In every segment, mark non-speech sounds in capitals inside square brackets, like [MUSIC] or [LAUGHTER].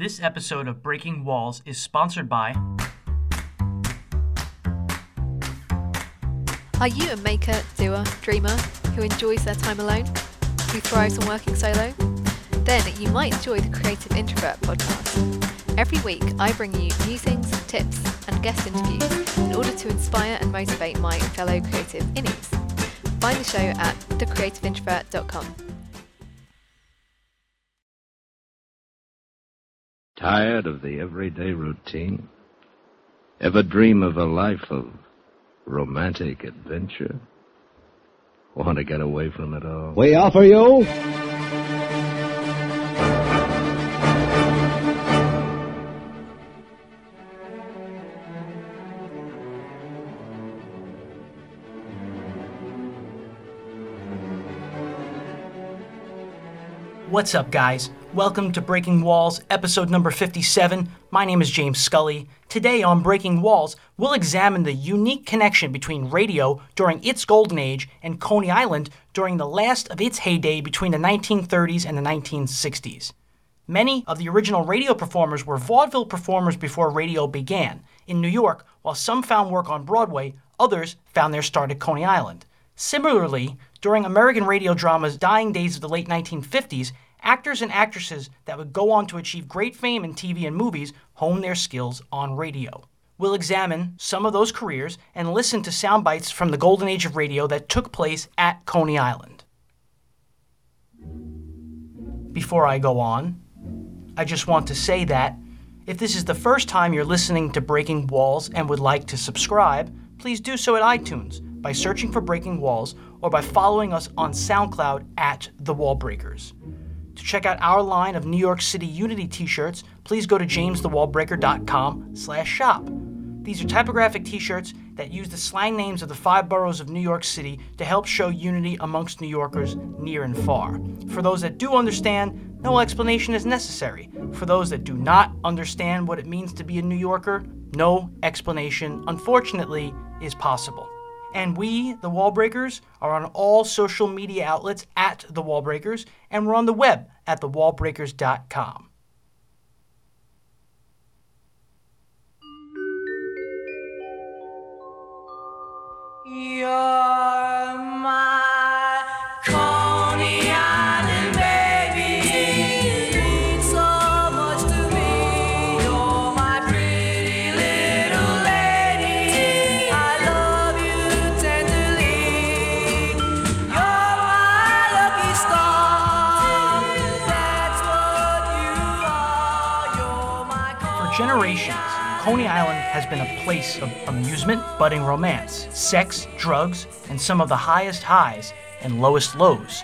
This episode of Breaking Walls is sponsored by. Are you a maker, doer, dreamer who enjoys their time alone? Who thrives on working solo? Then you might enjoy the Creative Introvert podcast. Every week, I bring you musings, tips, and guest interviews in order to inspire and motivate my fellow creative innies. Find the show at thecreativeintrovert.com. Tired of the everyday routine? Ever dream of a life of romantic adventure? Want to get away from it all? We offer you What's up, guys? Welcome to Breaking Walls, episode number 57. My name is James Scully. Today on Breaking Walls, we'll examine the unique connection between radio during its golden age and Coney Island during the last of its heyday between the 1930s and the 1960s. Many of the original radio performers were vaudeville performers before radio began. In New York, while some found work on Broadway, others found their start at Coney Island. Similarly, during American radio drama's dying days of the late 1950s, actors and actresses that would go on to achieve great fame in TV and movies honed their skills on radio. We'll examine some of those careers and listen to sound bites from the golden age of radio that took place at Coney Island. Before I go on, I just want to say that if this is the first time you're listening to Breaking Walls and would like to subscribe, please do so at iTunes by searching for Breaking Walls or by following us on SoundCloud at The Wallbreakers. To check out our line of New York City Unity t-shirts, please go to jamesthewallbreaker.com slash shop. These are typographic t-shirts that use the slang names of the five boroughs of New York City to help show unity amongst New Yorkers near and far. For those that do understand, no explanation is necessary. For those that do not understand what it means to be a New Yorker, no explanation, unfortunately, is possible. And we, the Wallbreakers, are on all social media outlets at the Wallbreakers, and we're on the web at thewallbreakers.com. You're my Coney Island has been a place of amusement, budding romance, sex, drugs, and some of the highest highs and lowest lows.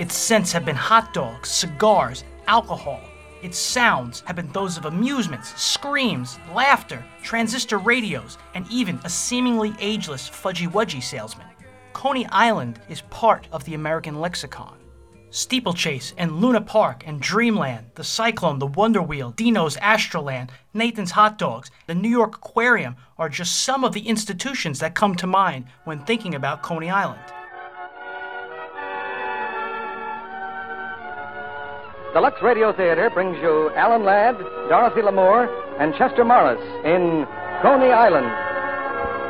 Its scents have been hot dogs, cigars, alcohol. Its sounds have been those of amusements, screams, laughter, transistor radios, and even a seemingly ageless fudgy wudgy salesman. Coney Island is part of the American lexicon. Steeplechase and Luna Park and Dreamland, the Cyclone, the Wonder Wheel, Deno's Astroland, Nathan's Hot Dogs, the New York Aquarium are just some of the institutions that come to mind when thinking about Coney Island. The Lux Radio Theater brings you Alan Ladd, Dorothy Lamour, and Chester Morris in Coney Island.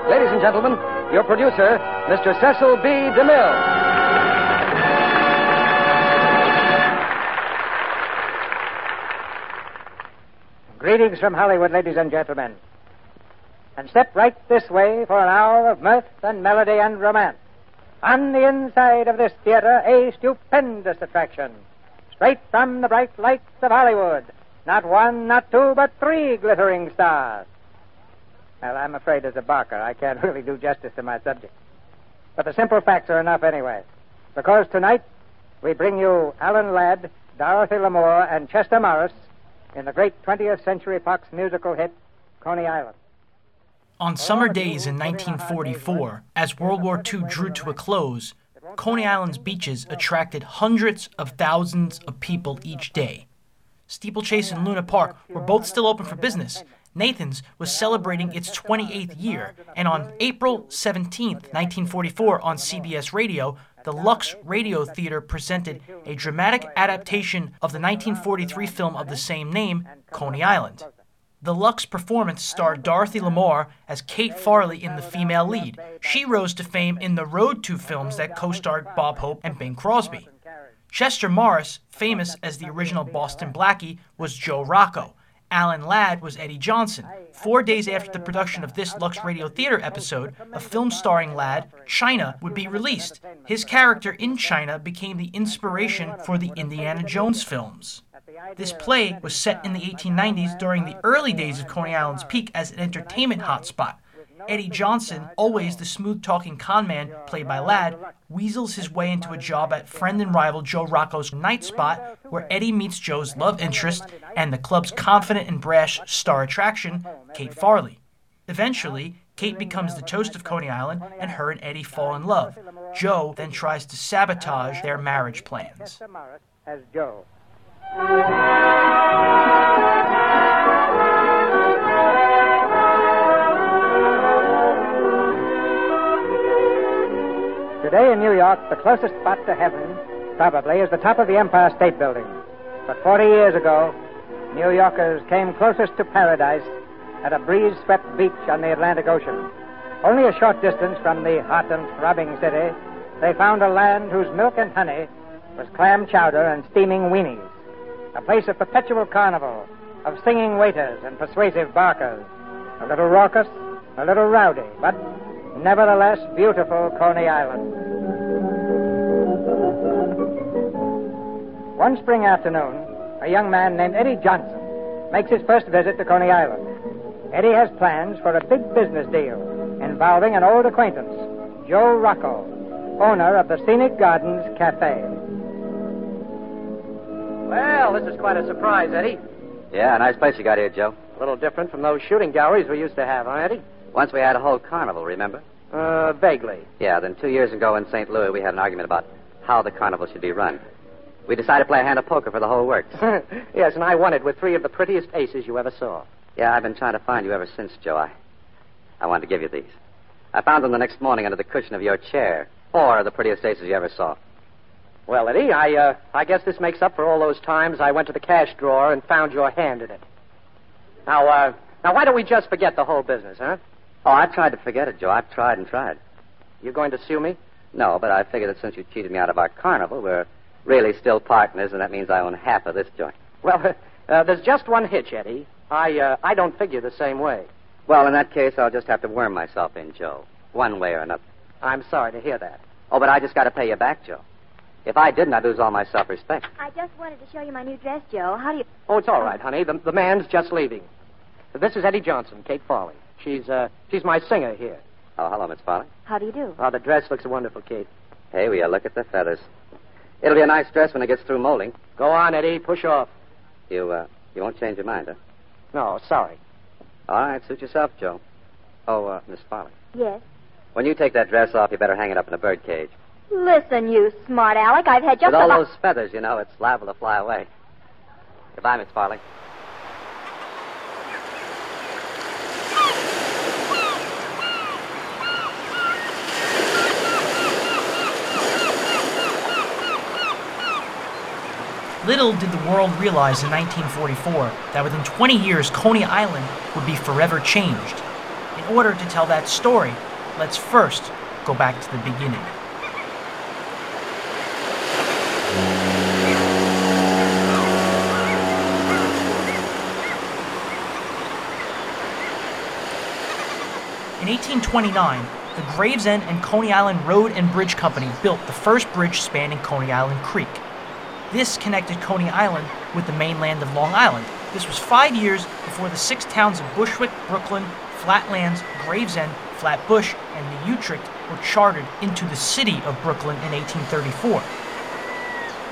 Ladies and gentlemen, your producer, Mr. Cecil B. DeMille. Greetings from Hollywood, ladies and gentlemen. And step right this way for an hour of mirth and melody and romance. On the inside of this theater, a stupendous attraction. Straight from the bright lights of Hollywood. Not one, not two, but three glittering stars. Well, I'm afraid as a barker, I can't [LAUGHS] really do justice to my subject. But the simple facts are enough anyway. Because tonight, we bring you Alan Ladd, Dorothy Lamour, and Chester Morris in the great 20th Century Fox musical hit, Coney Island. On summer days in 1944, as World War II drew to a close, Coney Island's beaches attracted hundreds of thousands of people each day. Steeplechase and Luna Park were both still open for business. Nathan's was celebrating its 28th year, and on April 17, 1944, on CBS Radio, the Lux Radio Theater presented a dramatic adaptation of the 1943 film of the same name, Coney Island. The Lux performance starred Dorothy Lamour as Kate Farley in the female lead. She rose to fame in the Road to films that co starred Bob Hope and Bing Crosby. Chester Morris, famous as the original Boston Blackie, was Joe Rocco. Alan Ladd was Eddie Johnson. Four days after the production of this Lux Radio Theater episode, a film starring Ladd, China, would be released. His character in China became the inspiration for the Indiana Jones films. This play was set in the 1890s during the early days of Coney Island's peak as an entertainment hotspot. Eddie Johnson, always the smooth talking conman played by Ladd, weasels his way into a job at friend and rival Joe Rocco's night spot, where Eddie meets Joe's love interest and the club's confident and brash star attraction, Kate Farley. Eventually, Kate becomes the toast of Coney Island, and her and Eddie fall in love. Joe then tries to sabotage their marriage plans. Today in New York, the closest spot to heaven probably is the top of the Empire State Building. But 40 years ago, New Yorkers came closest to paradise at a breeze swept beach on the Atlantic Ocean. Only a short distance from the hot and throbbing city, they found a land whose milk and honey was clam chowder and steaming weenies. A place of perpetual carnival, of singing waiters and persuasive barkers. A little raucous, a little rowdy, but nevertheless beautiful Coney Island. One spring afternoon, a young man named Eddie Johnson makes his first visit to Coney Island. Eddie has plans for a big business deal involving an old acquaintance, Joe Rocco, owner of the Scenic Gardens Cafe. Well, this is quite a surprise, Eddie. Yeah, nice place you got here, Joe. A little different from those shooting galleries we used to have, huh, Eddie? Once we had a whole carnival, remember? Uh, vaguely. Yeah, then two years ago in St. Louis, we had an argument about how the carnival should be run. We decided to play a hand of poker for the whole works. [LAUGHS] yes, and I won it with three of the prettiest aces you ever saw. yeah, I've been trying to find you ever since, Joe. I, I wanted to give you these. I found them the next morning under the cushion of your chair. Four of the prettiest aces you ever saw. Well, Eddie, I, uh, I guess this makes up for all those times I went to the cash drawer and found your hand in it. Now, uh, now, why don't we just forget the whole business, huh? Oh, I tried to forget it, Joe. I've tried and tried. You going to sue me? No, but I figured that since you cheated me out of our carnival, we're really still partners, and that means I own half of this joint. Well, [LAUGHS] uh, there's just one hitch, Eddie. I, uh, I don't figure the same way. Well, in that case, I'll just have to worm myself in, Joe. One way or another. I'm sorry to hear that. Oh, but I just got to pay you back, Joe. If I didn't, I'd lose all my self-respect. I just wanted to show you my new dress, Joe. How do you. Oh, it's all right, honey. The, the man's just leaving. This is Eddie Johnson, Kate Farley. She's, uh, she's my singer here. Oh, hello, Miss Farley. How do you do? Oh, the dress looks wonderful, Kate. Hey, will you look at the feathers? It'll be a nice dress when it gets through molding. Go on, Eddie. Push off. You, uh, you won't change your mind, huh? No, sorry. All right, suit yourself, Joe. Oh, uh, Miss Farley. Yes. When you take that dress off, you better hang it up in a bird cage. Listen, you smart Alec. I've had just With all about. those feathers, you know, it's liable to fly away. Goodbye, Miss Farley. Little did the world realize in 1944 that within 20 years, Coney Island would be forever changed. In order to tell that story, let's first go back to the beginning. In 1829, the Gravesend and Coney Island Road and Bridge Company built the first bridge spanning Coney Island Creek. This connected Coney Island with the mainland of Long Island. This was five years before the six towns of Bushwick, Brooklyn, Flatlands, Gravesend, Flatbush, and New Utrecht were chartered into the city of Brooklyn in 1834.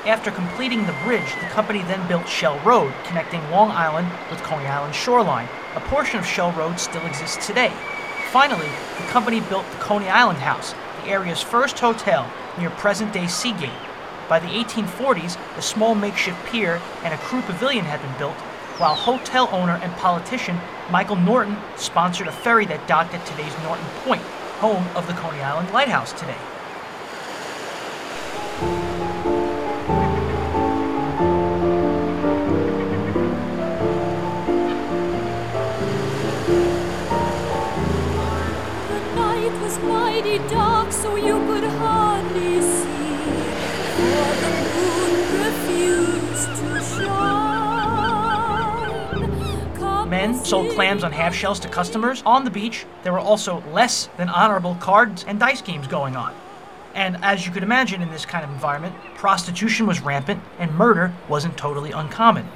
After completing the bridge, the company then built Shell Road, connecting Long Island with Coney Island shoreline. A portion of Shell Road still exists today. Finally, the company built the Coney Island House, the area's first hotel near present day Seagate. By the 1840s, a small makeshift pier and a crew pavilion had been built, while hotel owner and politician Michael Norton sponsored a ferry that docked at today's Norton Point, home of the Coney Island Lighthouse today. Mighty dark, so you could. Men sold clams on half shells to customers. On the beach, there were also less than honorable cards and dice games going on. And as you could imagine in this kind of environment, prostitution was rampant and murder wasn't totally uncommon.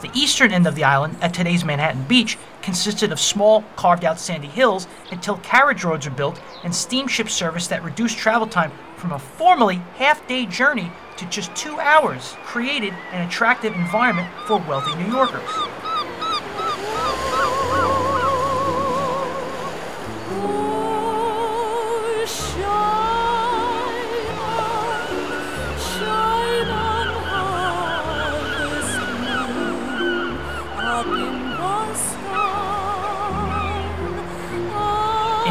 The eastern end of the island, at today's Manhattan Beach, consisted of small, carved out sandy hills until carriage roads were built and steamship service that reduced travel time from a formerly half day journey to just two hours created an attractive environment for wealthy New Yorkers.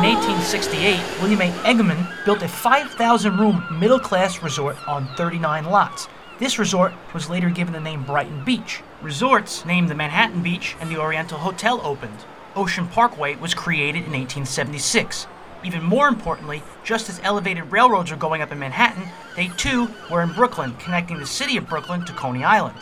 1868, William A. Engeman built a 5,000 room middle class resort on 39 lots. This resort was later given the name Brighton Beach. Resorts named the Manhattan Beach and the Oriental Hotel opened. Ocean Parkway was created in 1876. Even more importantly, just as elevated railroads were going up in Manhattan, they too were in Brooklyn, connecting the city of Brooklyn to Coney Island.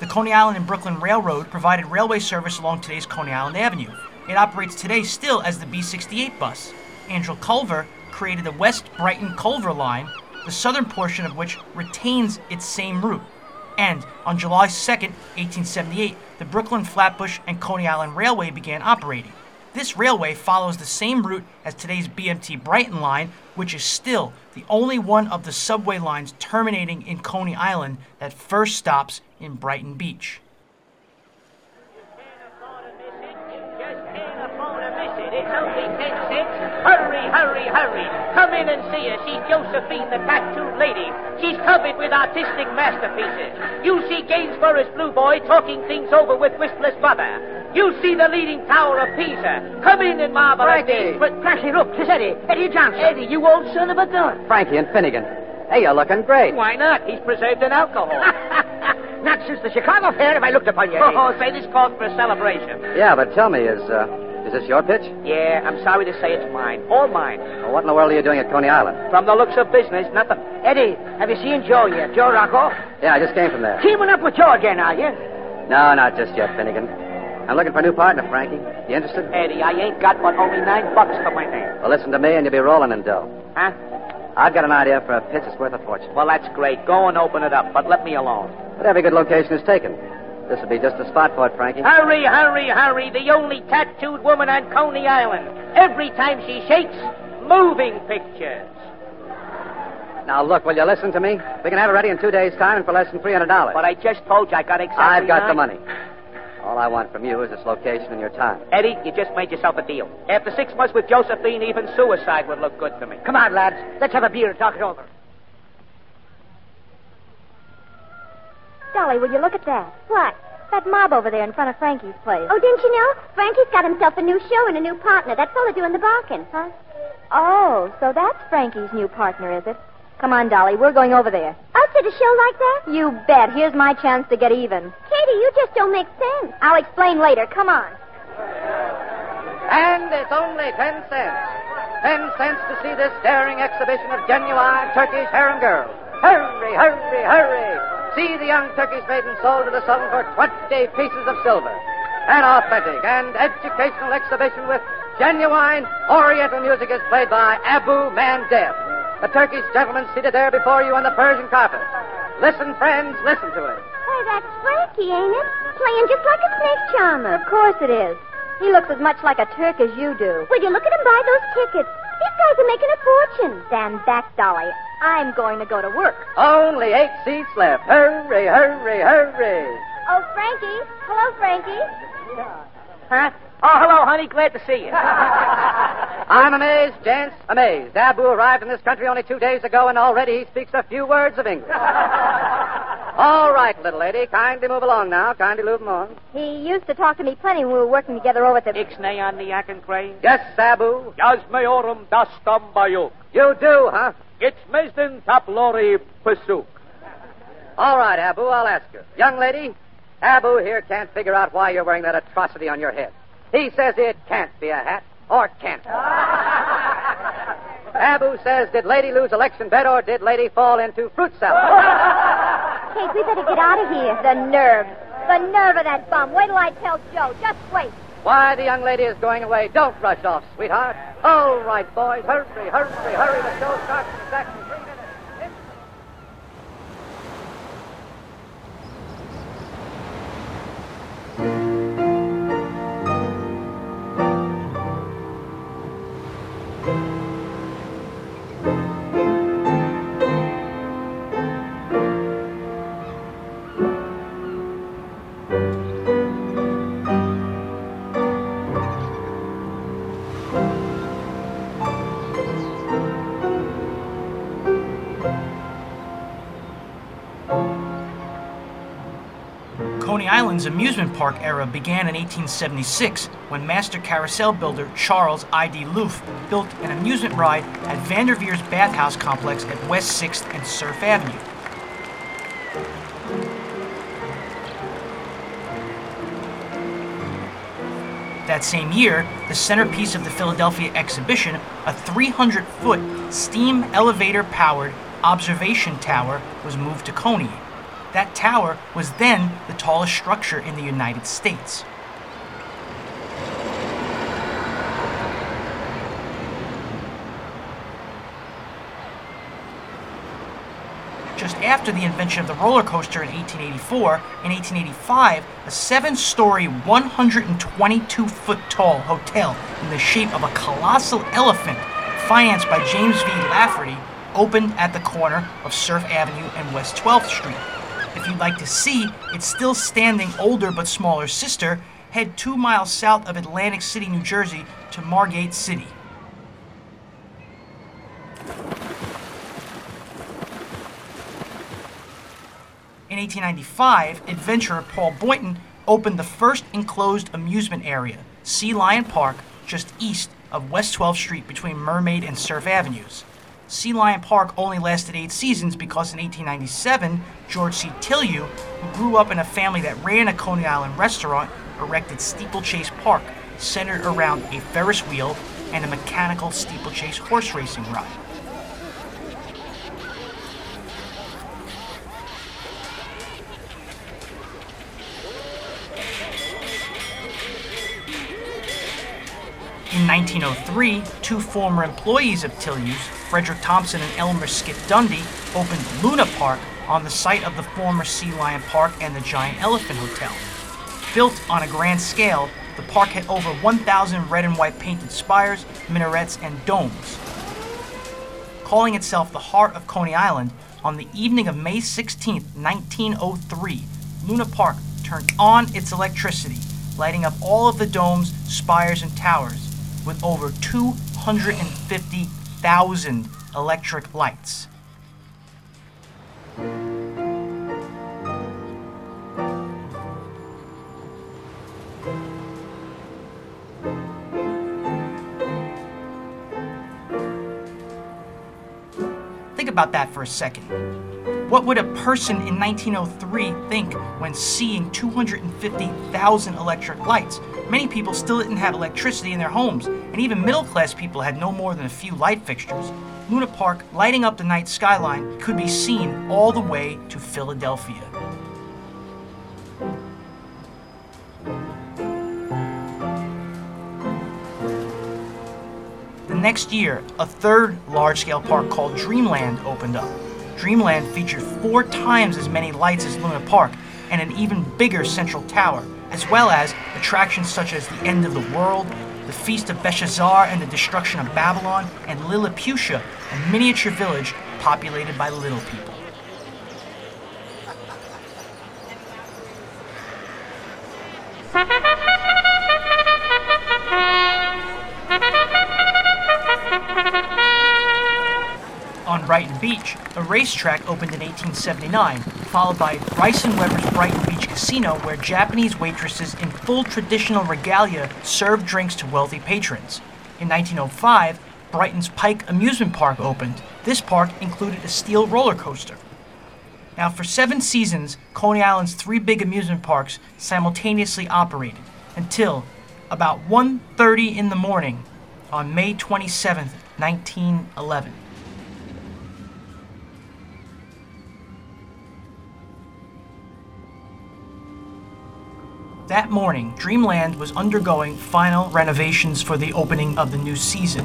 The Coney Island and Brooklyn Railroad provided railway service along today's Coney Island Avenue. It operates today still as the B68 bus. Andrew Culver created the West Brighton Culver line, the southern portion of which retains its same route. And on July 2, 1878, the Brooklyn Flatbush and Coney Island Railway began operating. This railway follows the same route as today's BMT Brighton line, which is still the only one of the subway lines terminating in Coney Island that first stops in Brighton Beach. Hurry, hurry, hurry. Come in and see her. She's Josephine, the tattooed lady. She's covered with artistic masterpieces. You see Gainsborough's Blue Boy talking things over with Whistler's mother. You see the leaning tower of Pisa. Come in and marvel at Frankie! these. But, Crashy, look, it's Eddie. Eddie Johnson. Eddie, you old son of a gun. Frankie and Finnegan. Hey, you're looking great. Why not? He's preserved in alcohol. [LAUGHS] Not since the Chicago Fair have I looked upon you. Eddie. oh, say this calls for a celebration. Yeah, but tell me, is uh, is this your pitch? Yeah, I'm sorry to say it's mine. All mine. Well, what in the world are you doing at Coney Island? From the looks of business, nothing. Eddie, have you seen Joe yet? Joe Rocco? Yeah, I just came from there. Teaming up with Joe again, are you? No, not just yet, Finnegan. I'm looking for a new partner, Frankie. You interested? Eddie, I ain't got but only nine bucks for my name. Well, listen to me, and you'll be rolling in dough. Huh? I've got an idea for a pitch that's worth a fortune. Well, that's great. Go and open it up, but let me alone. But every good location is taken. This will be just the spot for it, Frankie. Hurry, hurry, hurry. The only tattooed woman on Coney Island. Every time she shakes, moving pictures. Now, look, will you listen to me? We can have it ready in two days' time and for less than $300. But I just told you I got exactly I've got the money. All I want from you is this location and your time. Eddie, you just made yourself a deal. After six months with Josephine, even suicide would look good to me. Come on, lads. Let's have a beer and talk it over. Dolly, will you look at that? What? That mob over there in front of Frankie's place. Oh, didn't you know? Frankie's got himself a new show and a new partner. That fella doing the barking. Huh? Oh, so that's Frankie's new partner, is it? Come on, Dolly. We're going over there. Us at a show like that? You bet. Here's my chance to get even. Katie, you just don't make sense. I'll explain later. Come on. And it's only ten cents. Ten cents to see this daring exhibition of genuine Turkish harem girls. Hurry, hurry, hurry. See the young Turkish maiden sold to the Sultan for 20 pieces of silver. An authentic and educational exhibition with genuine Oriental music is played by Abu Mandeb, the Turkish gentleman seated there before you on the Persian carpet. Listen, friends, listen to it. Why, that's Frankie, ain't it? Playing just like a snake charmer. Of course it is. He looks as much like a Turk as you do. Would you look at him buy those tickets? These guys are making a fortune. Stand back, Dolly. I'm going to go to work. Only eight seats left. Hurry, hurry, hurry. Oh, Frankie. Hello, Frankie. Huh? Oh, hello, honey. Glad to see you. [LAUGHS] I'm amazed, gents, amazed. Abu arrived in this country only two days ago, and already he speaks a few words of English. [LAUGHS] All right, little lady, kindly move along now. Kindly move along. He used to talk to me plenty when we were working together over at the... Ixnay on the yak and crane. Yes, Abu. Yazmayorum dastam bayuk. You do, huh? It's mezdin taplori pasuk. All right, Abu, I'll ask you. Young lady, Abu here can't figure out why you're wearing that atrocity on your head. He says it can't be a hat, or can't. [LAUGHS] Abu says, did lady lose election bet or did lady fall into fruit salad? [LAUGHS] Kate, we better get out of here. The nerve. The nerve of that bum. Wait till I tell Joe. Just wait. Why, the young lady is going away. Don't rush off, sweetheart. All right, boys. Hurry, hurry, hurry. The show starts in Amusement park era began in 1876 when master carousel builder Charles I.D. Looff built an amusement ride at Vanderveer's Bathhouse Complex at West 6th and Surf Avenue. That same year, the centerpiece of the Philadelphia exhibition, a 300 foot steam elevator powered observation tower, was moved to Coney. That tower was then the tallest structure in the United States. Just after the invention of the roller coaster in 1884, in 1885, a seven story, 122 foot tall hotel in the shape of a colossal elephant, financed by James V. Lafferty, opened at the corner of Surf Avenue and West 12th Street. If you'd like to see its still standing older but smaller sister, head two miles south of Atlantic City, New Jersey to Margate City. In 1895, adventurer Paul Boyton opened the first enclosed amusement area, Sea Lion Park, just east of West 12th Street between Mermaid and Surf Avenues. Sea Lion Park only lasted eight seasons because in 1897, George C. Tilyou, who grew up in a family that ran a Coney Island restaurant, erected Steeplechase Park, centered around a Ferris wheel and a mechanical steeplechase horse racing ride. 1903, two former employees of Tilyou's, Frederick Thompson and Elmer Skip Dundy, opened Luna Park on the site of the former Sea Lion Park and the Giant Elephant Hotel. Built on a grand scale, the park had over 1,000 red and white painted spires, minarets, and domes. Calling itself the heart of Coney Island, on the evening of May 16, 1903, Luna Park turned on its electricity, lighting up all of the domes, spires, and towers with over 250,000 electric lights. Think about that for a second. What would a person in 1903 think when seeing 250,000 electric lights? Many people still didn't have electricity in their homes, and even middle class people had no more than a few light fixtures. Luna Park, lighting up the night skyline, could be seen all the way to Philadelphia. The next year, a third large scale park called Dreamland opened up. Dreamland featured four times as many lights as Luna Park and an even bigger central tower, as well as attractions such as the End of the World, the Feast of Belshazzar and the Destruction of Babylon, and Lilliputia, a miniature village populated by little people. On Brighton Beach, a racetrack opened in 1879, followed by Bryson Weber's Brighton Beach Casino, where Japanese waitresses in full traditional regalia served drinks to wealthy patrons. In 1905, Brighton's Pike Amusement Park opened. This park included a steel roller coaster. Now, for seven seasons, Coney Island's three big amusement parks simultaneously operated until about 1:30 in the morning on May 27, 1911. That morning, Dreamland was undergoing final renovations for the opening of the new season.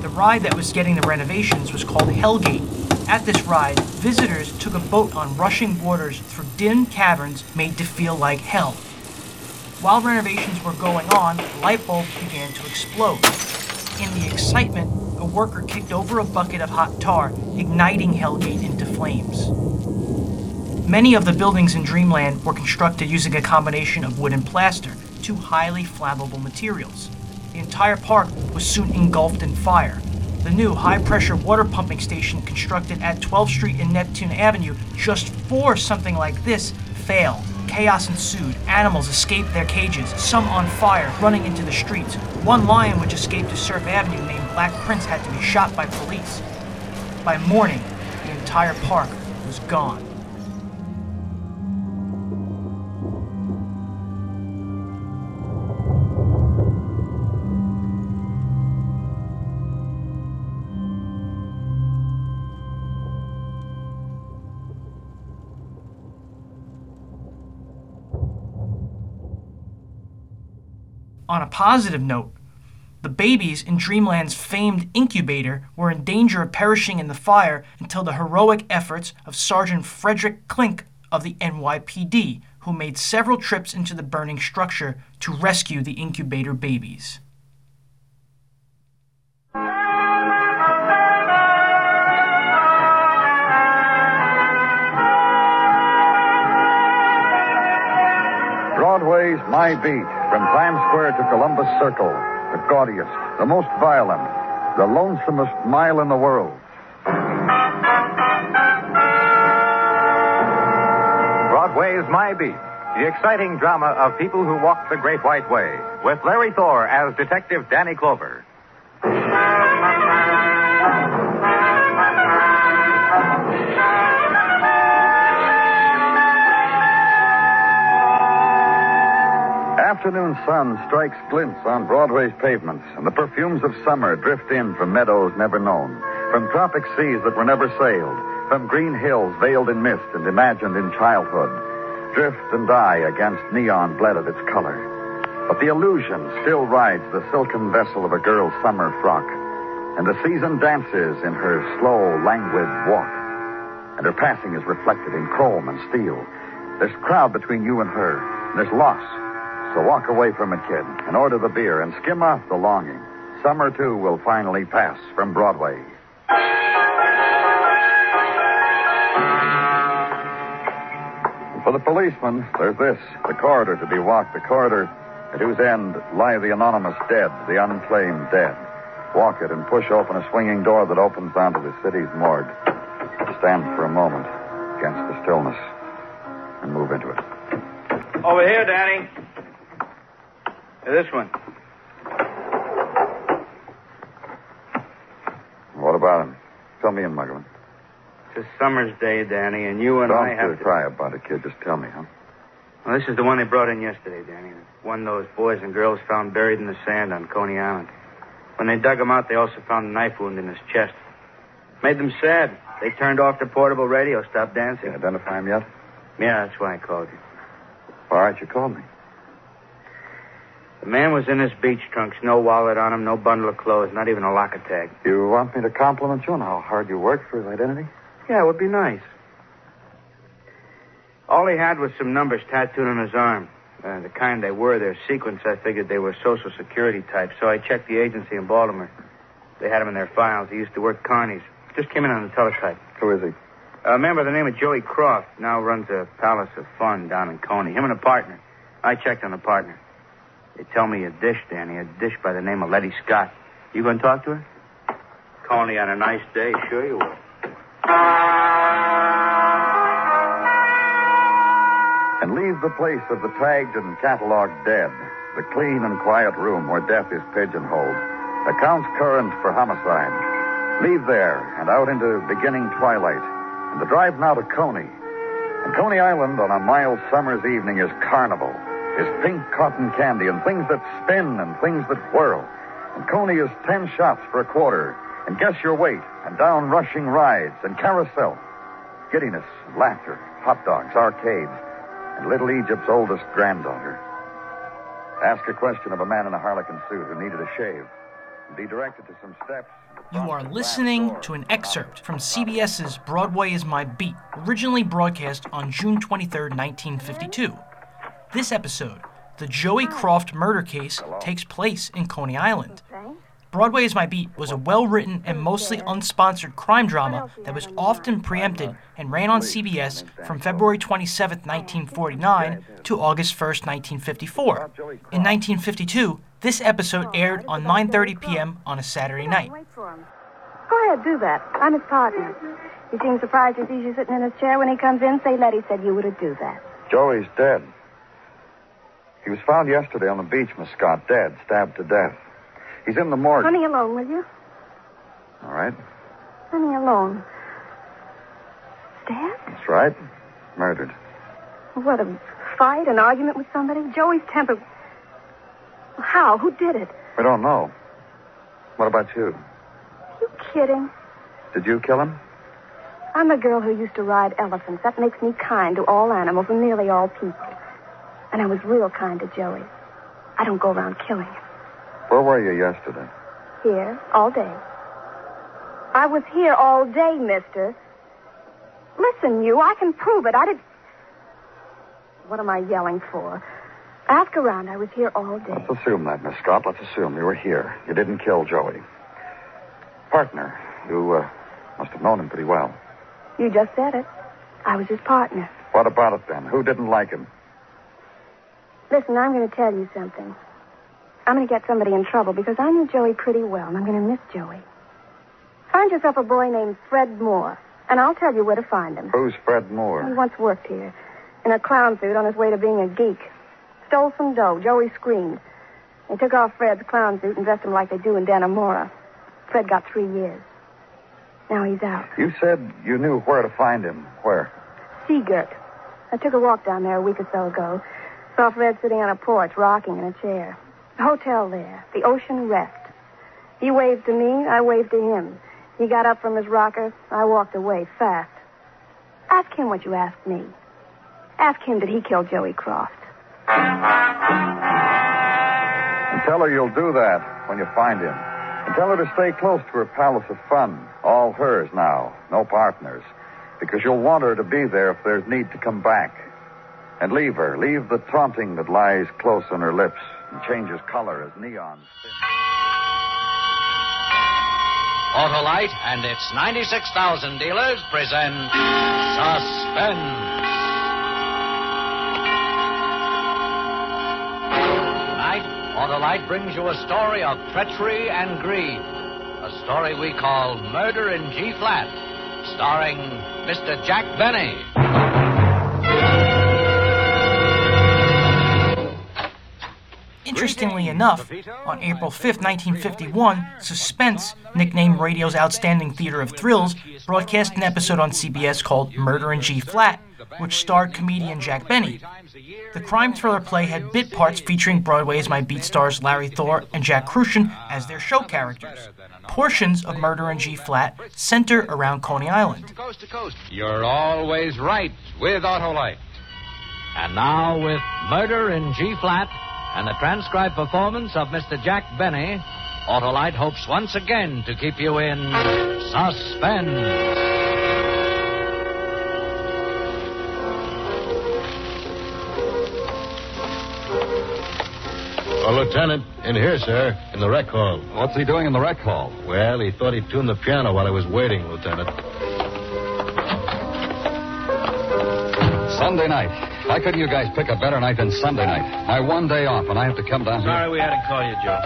The ride that was getting the renovations was called Hellgate. At this ride, visitors took a boat on rushing waters through dim caverns made to feel like hell. While renovations were going on, light bulbs began to explode. In the excitement, a worker kicked over a bucket of hot tar, igniting Hellgate into flames. Many of the buildings in Dreamland were constructed using a combination of wood and plaster, two highly flammable materials. The entire park was soon engulfed in fire. The new high pressure water pumping station constructed at 12th Street and Neptune Avenue just for something like this failed. Chaos ensued. Animals escaped their cages, some on fire, running into the streets. One lion which escaped to Surf Avenue named Black Prince had to be shot by police. By morning, the entire park was gone. On a positive note, the babies in Dreamland's famed incubator were in danger of perishing in the fire until the heroic efforts of Sergeant Frederick Klink of the NYPD, who made several trips into the burning structure to rescue the incubator babies. Broadway's My Beat, from Times Square to Columbus Circle, the gaudiest, the most violent, the lonesomest mile in the world. Broadway's My Beat, the exciting drama of people who walk the Great White Way, with Larry Thor as Detective Danny Clover. The afternoon sun strikes glints on Broadway's pavements, and the perfumes of summer drift in from meadows never known, from tropic seas that were never sailed, from green hills veiled in mist and imagined in childhood, drift and die against neon bled of its color. But the illusion still rides the silken vessel of a girl's summer frock, and the season dances in her slow, languid walk, and her passing is reflected in chrome and steel. There's crowd between you and her, and there's loss. So walk away from it, kid, and order the beer and skim off the longing. Summer, too, will finally pass from Broadway. For the policeman, there's this the corridor to be walked, the corridor at whose end lie the anonymous dead, the unclaimed dead. Walk it and push open a swinging door that opens onto the city's morgue. Stand for a moment against the stillness and move into it. Over here, Danny. This one. What about him? Fill me in, Muggavan. It's a summer's day, Danny, and you and Don't I have to. cry about it, kid. Just tell me, huh? Well, this is the one they brought in yesterday, Danny. One those boys and girls found buried in the sand on Coney Island. When they dug him out, they also found a knife wound in his chest. Made them sad. They turned off the portable radio, stopped dancing. You identify him yet? Yeah, that's why I called you. All right, you called me. The man was in his beach trunks, no wallet on him, no bundle of clothes, not even a locker tag. You want me to compliment you on how hard you worked for his identity? Yeah, it would be nice. All he had was some numbers tattooed on his arm. Uh, the kind they were, their sequence, I figured they were Social Security type, So I checked the agency in Baltimore. They had him in their files. He used to work Carney's. Just came in on the teletype. Who is he? A man by the name of Joey Croft now runs a Palace of Fun down in Coney. Him and a partner. I checked on the partner. They tell me a dish, Danny, a dish by the name of Letty Scott. You going to talk to her? Coney on a nice day, sure you will. And leave the place of the tagged and cataloged dead, the clean and quiet room where death is pigeonholed, accounts current for homicide. Leave there and out into beginning twilight, and the drive now to Coney. And Coney Island on a mild summer's evening is carnival, is pink cotton candy and things that spin and things that whirl. And Coney is ten shots for a quarter. And guess your weight. And down rushing rides and carousel. Giddiness, laughter, hot dogs, arcades, and little Egypt's oldest granddaughter. Ask a question of a man in a harlequin suit who needed a shave. Be directed to some steps. You are listening to an excerpt from CBS's Broadway is My Beat, originally broadcast on June 23, 1952. This episode, the Joey Croft murder case, takes place in Coney Island. Broadway is My Beat was a well written and mostly unsponsored crime drama that was often preempted and ran on CBS from February 27, 1949 to August 1, 1954. In 1952, this episode oh, aired on 9:30 p.m. on a Saturday night. Go ahead, do that. I'm his partner. He seems surprised he sees you sitting in his chair when he comes in. Say Letty said you were to do that. Joey's dead. He was found yesterday on the beach, Miss Scott, dead, stabbed to death. He's in the morgue. Let me alone, will you? All right. Let me alone. Dad? That's right. Murdered. What, a fight, an argument with somebody? Joey's temper. How? Who did it? We don't know. What about you? Are You kidding? Did you kill him? I'm a girl who used to ride elephants. That makes me kind to all animals and nearly all people. And I was real kind to Joey. I don't go around killing him. Where were you yesterday? Here, all day. I was here all day, mister. Listen, you, I can prove it. I did. What am I yelling for? Ask around. I was here all day. Let's assume that, Miss Scott. Let's assume you were here. You didn't kill Joey. Partner. You uh, must have known him pretty well. You just said it. I was his partner. What about it then? Who didn't like him? Listen, I'm going to tell you something. I'm going to get somebody in trouble because I knew Joey pretty well, and I'm going to miss Joey. Find yourself a boy named Fred Moore, and I'll tell you where to find him. Who's Fred Moore? He once worked here in a clown suit on his way to being a geek. Stole some dough. Joey screamed. They took off Fred's clown suit and dressed him like they do in Dannemora. Fred got three years. Now he's out. You said you knew where to find him. Where? Seagirt. I took a walk down there a week or so ago. Saw Fred sitting on a porch, rocking in a chair. The hotel there, the Ocean Rest. He waved to me, I waved to him. He got up from his rocker, I walked away fast. Ask him what you asked me. Ask him, did he kill Joey Croft? And tell her you'll do that when you find him. And tell her to stay close to her palace of fun. All hers now, no partners. Because you'll want her to be there if there's need to come back. And leave her. Leave the taunting that lies close on her lips and changes color as neon. Spins. Autolite and its 96,000 dealers present Suspense. Tonight, Autolite brings you a story of treachery and greed. A story we call Murder in G Flat, starring Mr. Jack Benny. Interestingly enough, on April 5, 1951, Suspense, nicknamed radio's outstanding theater of thrills, broadcast an episode on CBS called Murder in G Flat, which starred comedian Jack Benny. The crime thriller play had bit parts featuring Broadway's My Beat stars Larry Thor and Jack Kruschen as their show characters. Portions of Murder in G Flat center around Coney Island. You're always right with Autolite. And now, with Murder in G Flat and the transcribed performance of Mr. Jack Benny, Autolite hopes once again to keep you in suspense. A lieutenant, in here, sir, in the rec hall. What's he doing in the rec hall? Well, he thought he'd tune the piano while I was waiting, Lieutenant. Sunday night. Why couldn't you guys pick a better night than Sunday night? My one day off, and I have to come down Sorry here. Sorry we had to call you, Joe.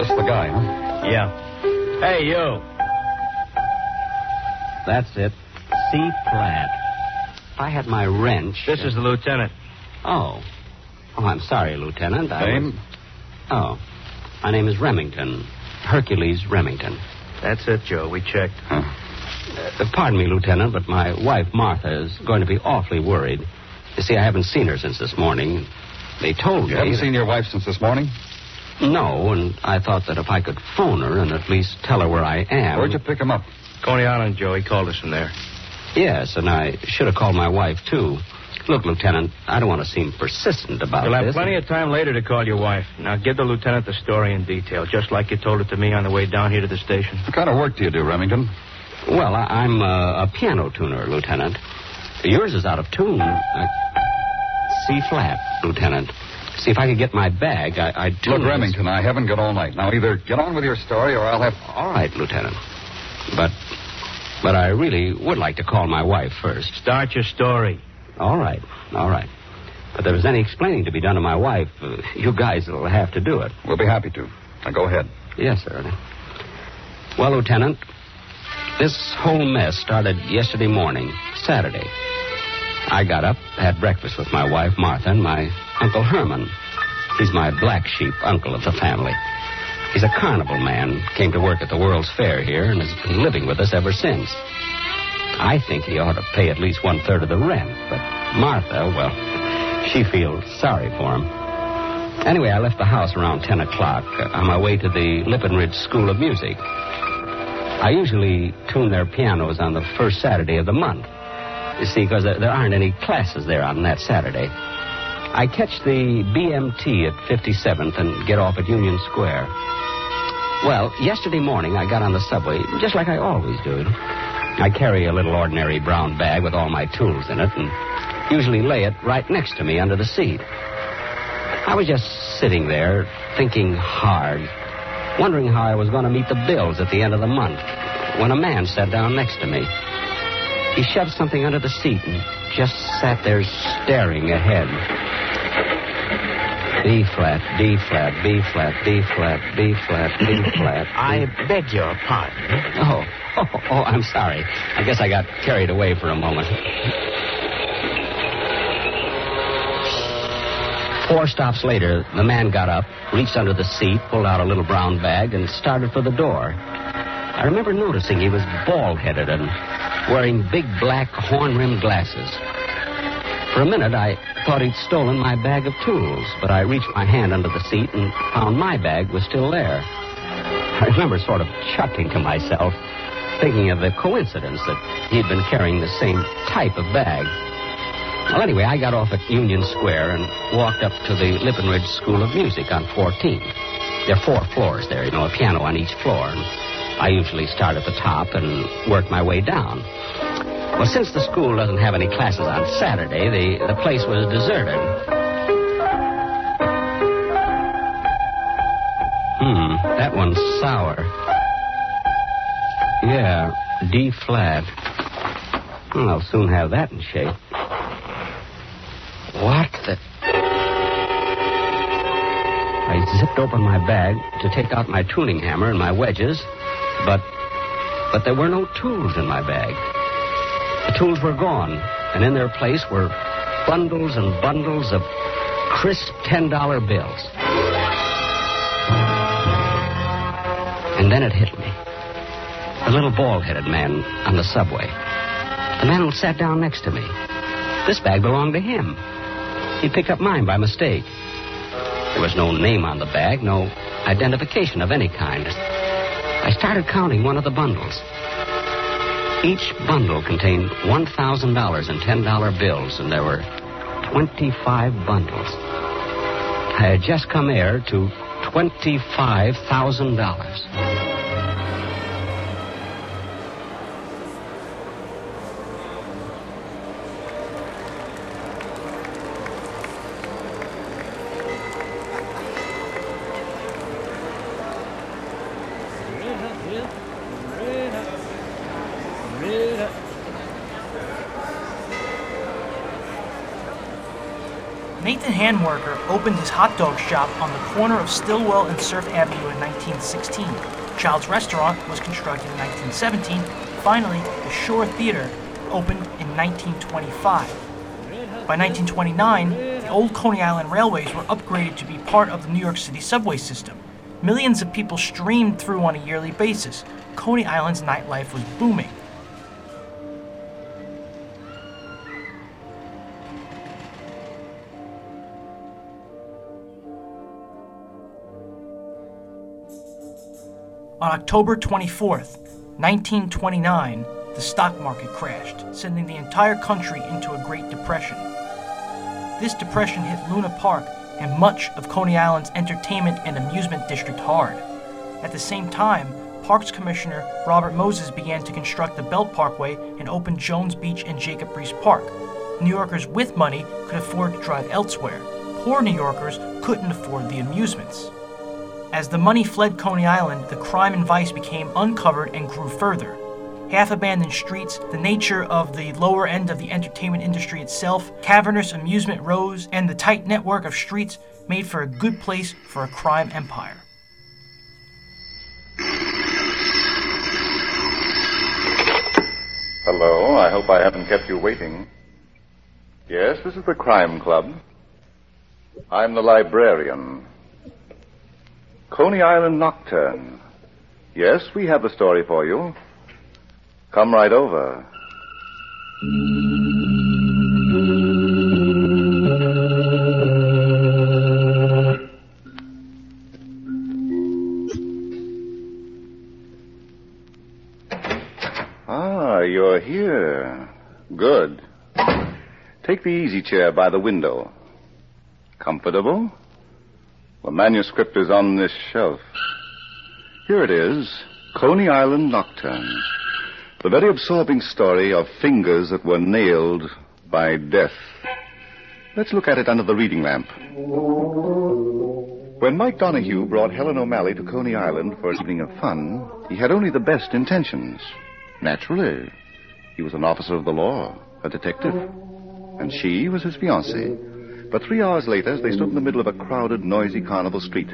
This is the guy, huh? Yeah. Hey, you. That's it. C flat. If I had my wrench. This is the lieutenant. Oh. Oh, I'm sorry, Lieutenant. I Name? was- Oh. My name is Remington. Hercules Remington. That's it, Joe. We checked. Uh, pardon me, Lieutenant, but my wife, Martha, is going to be awfully worried. You see, I haven't seen her since this morning. they told You me. haven't that- seen your wife since this morning? No, and I thought that if I could phone her and at least tell her where I am. Where'd you pick him up? Coney Island, Joe. He called us from there. Yes, and I should have called my wife, too. Look, Lieutenant, I don't want to seem persistent about You'll have this. plenty of time later to call your wife. Now, give the lieutenant the story in detail, just like you told it to me on the way down here to the station. What kind of work do you do, Remington? Well, I, I'm uh, a piano tuner, Lieutenant. Yours is out of tune. I... C flat, Lieutenant. See, if I could get my bag, I, I'd Look, this- Remington, I haven't got all night. Now, either get on with your story or I'll have. All right, Lieutenant. But, but I really would like to call my wife first. Start your story. All right, all right. But if there's any explaining to be done to my wife, uh, you guys will have to do it. We'll be happy to. Now, go ahead. Yes, sir. Well, Lieutenant, this whole mess started yesterday morning, Saturday. I got up, had breakfast with my wife, Martha, and my Uncle Herman. He's my black sheep uncle of the family. He's a carnival man, came to work at the World's Fair here, and has been living with us ever since. I think he ought to pay at least one third of the rent, but Martha, well, she feels sorry for him. Anyway, I left the house around 10 o'clock uh, on my way to the Lippenridge School of Music. I usually tune their pianos on the first Saturday of the month. You see, because there, aren't any classes there on that Saturday. I catch the BMT at 57th and get off at Union Square. Well, yesterday morning I got on the subway, just like I always do. I carry a little ordinary brown bag with all my tools in it and usually lay it right next to me under the seat. I was just sitting there, thinking hard, wondering how I was going to meet the bills at the end of the month, when a man sat down next to me. He shoved something under the seat and just sat there staring ahead. B flat, B flat, B flat, B flat, B flat, B [COUGHS] flat. I beg your pardon. Oh, [LAUGHS] oh, oh, I'm sorry. I guess I got carried away for a moment. Four stops later, the man got up, reached under the seat, pulled out a little brown bag, and started for the door. I remember noticing he was bald headed and wearing big black horn rimmed glasses. For a minute, I thought he'd stolen my bag of tools, but I reached my hand under the seat and found my bag was still there. I remember sort of chuckling to myself, thinking of the coincidence that he'd been carrying the same type of bag. Well, anyway, I got off at Union Square and walked up to the Lippenridge School of Music on 14th. There are four floors there, you know, a piano on each floor, and I usually start at the top and work my way down. Well, since the school doesn't have any classes on Saturday, the, the place was deserted. Hmm, that one's sour. Yeah, D flat. I'll soon have that in shape. What the? I zipped open my bag to take out my tuning hammer and my wedges, but but there were no tools in my bag. The tools were gone, and in their place were bundles and bundles of crisp $10 bills. And then it hit me. The little bald headed man on the subway. The man who sat down next to me. This bag belonged to him. He picked up mine by mistake. There was no name on the bag, no identification of any kind. I started counting one of the bundles. Each bundle contained $1,000 in $10 bills, and there were 25 bundles. I had just come heir to $25,000. Nathan Handwerker opened his hot dog shop on the corner of Stillwell and Surf Avenue in 1916. Child's Restaurant was constructed in 1917. Finally, the Shore Theater opened in 1925. By 1929, the old Coney Island railways were upgraded to be part of the New York City subway system. Millions of people streamed through on a yearly basis. Coney Island's nightlife was booming. On October 24th, 1929, the stock market crashed, sending the entire country into a Great Depression. This depression hit Luna Park and much of Coney Island's entertainment and amusement district hard. At the same time, Parks Commissioner Robert Moses began to construct the Belt Parkway and open Jones Beach and Jacob Riis Park. New Yorkers with money could afford to drive elsewhere. Poor New Yorkers couldn't afford the amusements. As the money fled Coney Island, the crime and vice became uncovered and grew further. Half abandoned streets, the nature of the lower end of the entertainment industry itself, cavernous amusement rows, and the tight network of streets made for a good place for a crime empire. Hello, I hope I haven't kept you waiting. Yes, this is the Crime Club. I'm the librarian. Coney Island Nocturne. Yes, we have the story for you. Come right over. Ah, you're here. Good. Take the easy chair by the window. Comfortable? The manuscript is on this shelf. Here it is Coney Island Nocturne. The very absorbing story of fingers that were nailed by death. Let's look at it under the reading lamp. When Mike Donahue brought Helen O'Malley to Coney Island for an evening of fun, he had only the best intentions. Naturally. He was an officer of the law, a detective. And she was his fiancée. But three hours later, they stood in the middle of a crowded, noisy carnival street,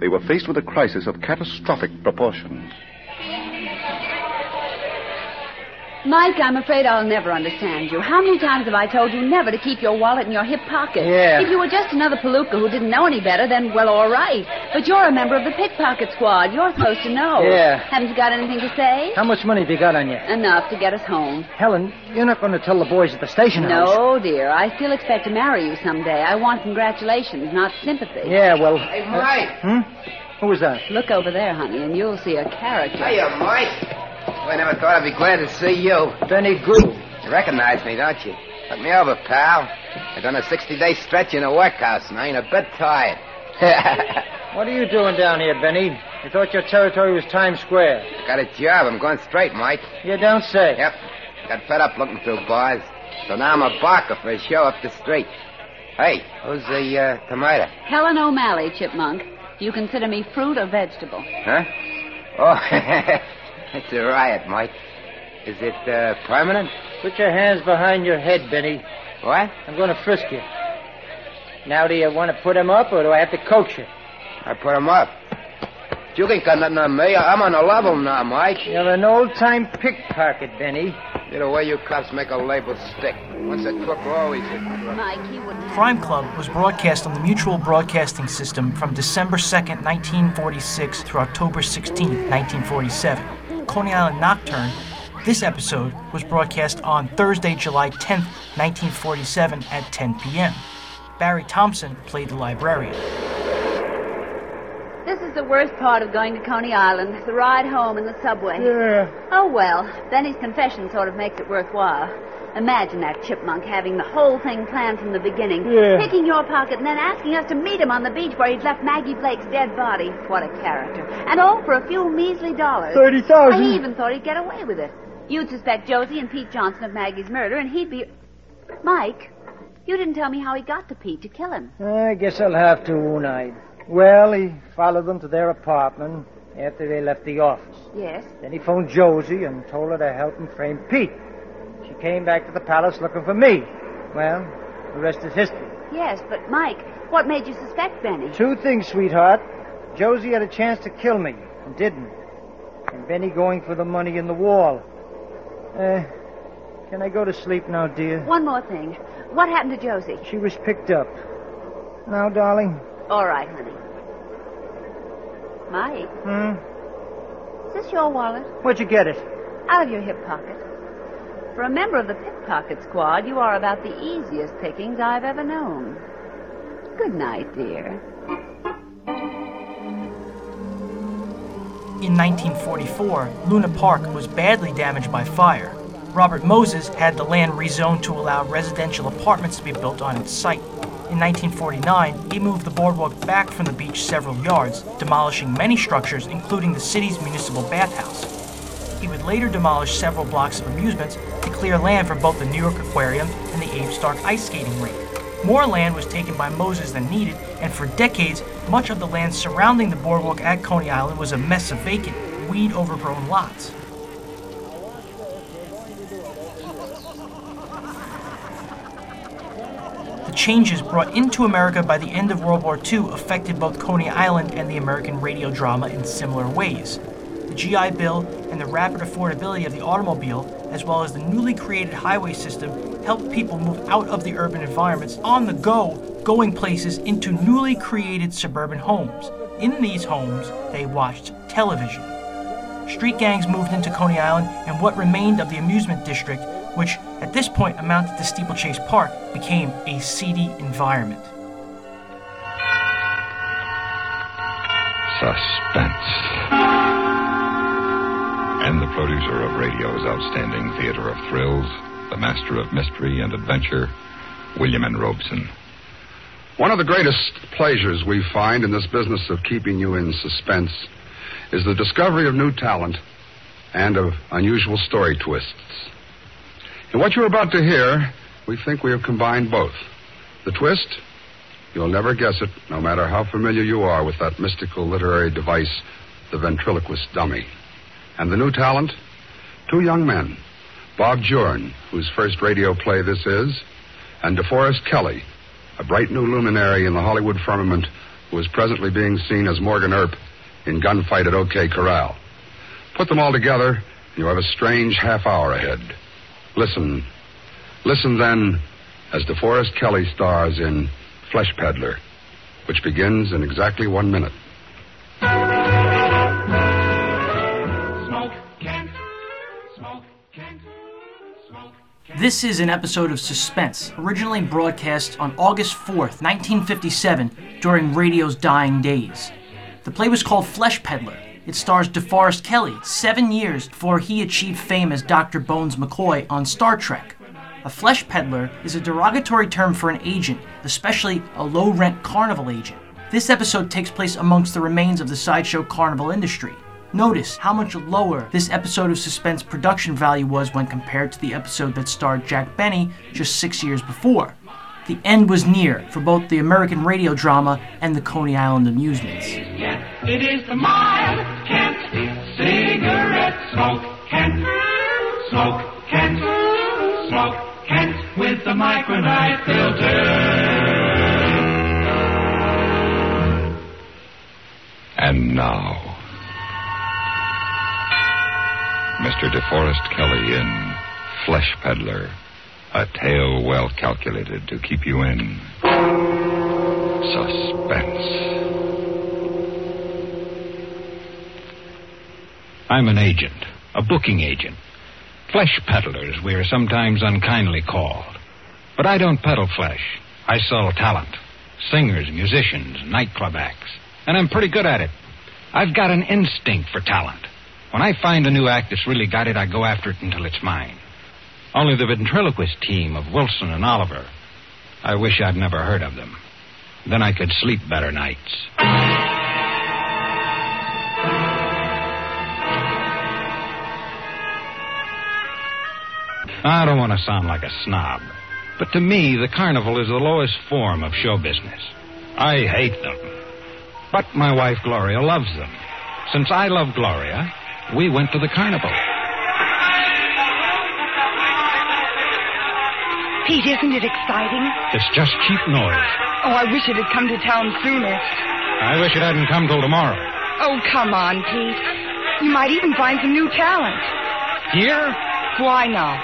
they were faced with a crisis of catastrophic proportions. Mike, I'm afraid I'll never understand you. How many times have I told you never to keep your wallet in your hip pocket? Yeah. If you were just another palooka who didn't know any better, then, well, all right. But you're a member of the pickpocket squad. You're supposed to know. Yeah. Haven't you got anything to say? How much money have you got on you? Enough to get us home. Helen, you're not going to tell the boys at the station house. No, dear. I still expect to marry you someday. I want congratulations, not sympathy. Yeah, well. Hey, uh, Mike. hmm? Who was that? Look over there, honey, and you'll see a character. Hiya, Mike. I never thought I'd be glad to see you. Benny Good. You recognize me, don't you? Look me over, pal. I've done a 60-day stretch in a workhouse, and I ain't a bit tired. [LAUGHS] What are you doing down here, Benny? I thought your territory was Times Square. Got a job. I'm going straight, Mike. You don't say. Yep. Got fed up looking through bars. So now I'm a barker for a show up the street. Hey, who's the uh, tomato? Helen O'Malley, Chipmunk. Do you consider me fruit or vegetable? Huh? Oh, [LAUGHS] it's a riot, Mike. Is it uh, permanent? Put your hands behind your head, Benny. What? I'm going to frisk you. Now, do you want to put him up, or do I have to coax you? I put him up. You ain't got nothing on me. I'm on a level now, Mike. You're an old-time pickpocket, Benny. You know, way you cops make a label stick. Once a crook, always a crook. Mike, he wouldn't. Crime Club was broadcast on the Mutual Broadcasting System from December 2nd, 1946 through October 16th, 1947. Coney Island Nocturne, this episode was broadcast on Thursday, July 10th, 1947 at 10 p.m. Barry Thompson played the librarian. This is the worst part of going to Coney Island, the ride home in the subway. Yeah. Oh, well, Benny's confession sort of makes it worthwhile. Imagine that chipmunk having the whole thing planned from the beginning, Yeah. picking your pocket and then asking us to meet him on the beach where he'd left Maggie Blake's dead body. What a character. And all for a few measly dollars. Thirty thousand. I even thought he'd get away with it. You'd suspect Josie and Pete Johnson of Maggie's murder, and he'd be. Mike, you didn't tell me how he got to Pete to kill him. I guess I'll have to, won't I? Well, he followed them to their apartment after they left the office. Yes. Then he phoned Josie and told her to help him frame Pete. Came back to the palace looking for me. Well, the rest is history. Yes, but Mike, what made you suspect Benny? Two things, sweetheart. Josie had a chance to kill me and didn't. And Benny going for the money in the wall. Uh, can I go to sleep now, dear? One more thing. What happened to Josie? She was picked up. Now, darling. All right, honey. Mike, Hmm? is this your wallet? Where'd you get it? Out of your hip pocket. For a member of the pickpocket squad, you are about the easiest pickings I've ever known. Good night, dear. In 1944, Luna Park was badly damaged by fire. Robert Moses had the land rezoned to allow residential apartments to be built on its site. In 1949, he moved the boardwalk back from the beach several yards, demolishing many structures, including the city's municipal bathhouse. He would later demolish several blocks of amusements to clear land for both the New York Aquarium and the Abe Stark ice skating rink. More land was taken by Moses than needed, and for decades, much of the land surrounding the boardwalk at Coney Island was a mess of vacant, weed overgrown lots. The changes brought into America by the end of World War II affected both Coney Island and the American radio drama in similar ways. The GI Bill and the rapid affordability of the automobile, as well as the newly created highway system, helped people move out of the urban environments on the go, going places into newly created suburban homes. In these homes, they watched television. Street gangs moved into Coney Island, and what remained of the amusement district, which at this point amounted to Steeplechase Park, became a seedy environment. Suspense. And the producer of radio's outstanding theater of thrills, the master of mystery and adventure, William N. Robson. One of the greatest pleasures we find in this business of keeping you in suspense is the discovery of new talent and of unusual story twists. In what you're about to hear, we think we have combined both. The twist? You'll never guess it, no matter how familiar you are with that mystical literary device, the ventriloquist dummy. And the new talent? Two young men. Bob Jorn, whose first radio play this is, and DeForest Kelley, a bright new luminary in the Hollywood firmament who is presently being seen as Morgan Earp in Gunfight at OK Corral. Put them all together, and you have a strange half hour ahead. Listen. Listen then as DeForest Kelley stars in Flesh Peddler, which begins in exactly one minute. This is an episode of Suspense, originally broadcast on August 4th, 1957, during radio's dying days. The play was called Flesh Peddler. It stars DeForest Kelley, seven years before he achieved fame as Dr. Bones McCoy on Star Trek. A flesh peddler is a derogatory term for an agent, especially a low rent carnival agent. This episode takes place amongst the remains of the sideshow carnival industry. Notice how much lower this episode of Suspense production value was when compared to the episode that starred Jack Benny just six years before. The end was near for both the American radio drama and the Coney Island amusements. It is the mild Kent cigarette smoke. Kent, smoke, Kent, smoke, Kent with the micronite filter. And now, Mr. DeForest Kelley in Flesh Peddler, a tale well calculated to keep you in suspense. I'm an agent, a booking agent. Flesh peddlers, we are sometimes unkindly called. But I don't peddle flesh. I sell talent. Singers, musicians, nightclub acts. And I'm pretty good at it. I've got an instinct for talent. When I find a new act that's really got it, I go after it until it's mine. Only the ventriloquist team of Wilson and Oliver. I wish I'd never heard of them. Then I could sleep better nights. I don't want to sound like a snob, but to me, the carnival is the lowest form of show business. I hate them. But my wife Gloria loves them. Since I love Gloria, we went to the carnival. Pete, isn't it exciting? It's just cheap noise. Oh, I wish it had come to town sooner. I wish it hadn't come till tomorrow. Oh, come on, Pete. You might even find some new talent. Here? Why not?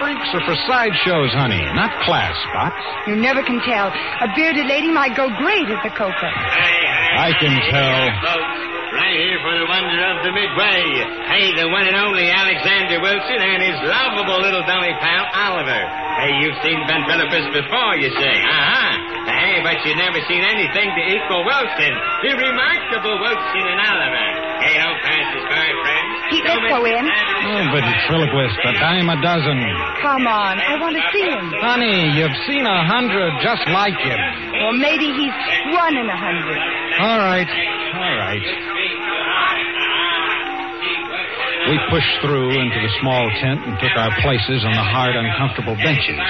Freaks are for sideshows, honey, not class spots. You never can tell. A bearded lady might go great at the Copa. I can tell. Right here for the wonder of the Midway. Hey, the one and only Alexander Wilson and his lovable little dummy pal, Oliver. Hey, you've seen Ben ventriloquists before, you say. Uh-huh. Hey, but you've never seen anything to equal Wilson. The remarkable Wilson and Oliver. Hey, you don't pass as far, friend. Pete, let's go in. Oh, but ventriloquist, a dime a dozen. Come on, I want to see him. Honey, you've seen a hundred just like him. Or maybe he's one in a hundred. All right, all right. We pushed through into the small tent and took our places on the hard, uncomfortable benches.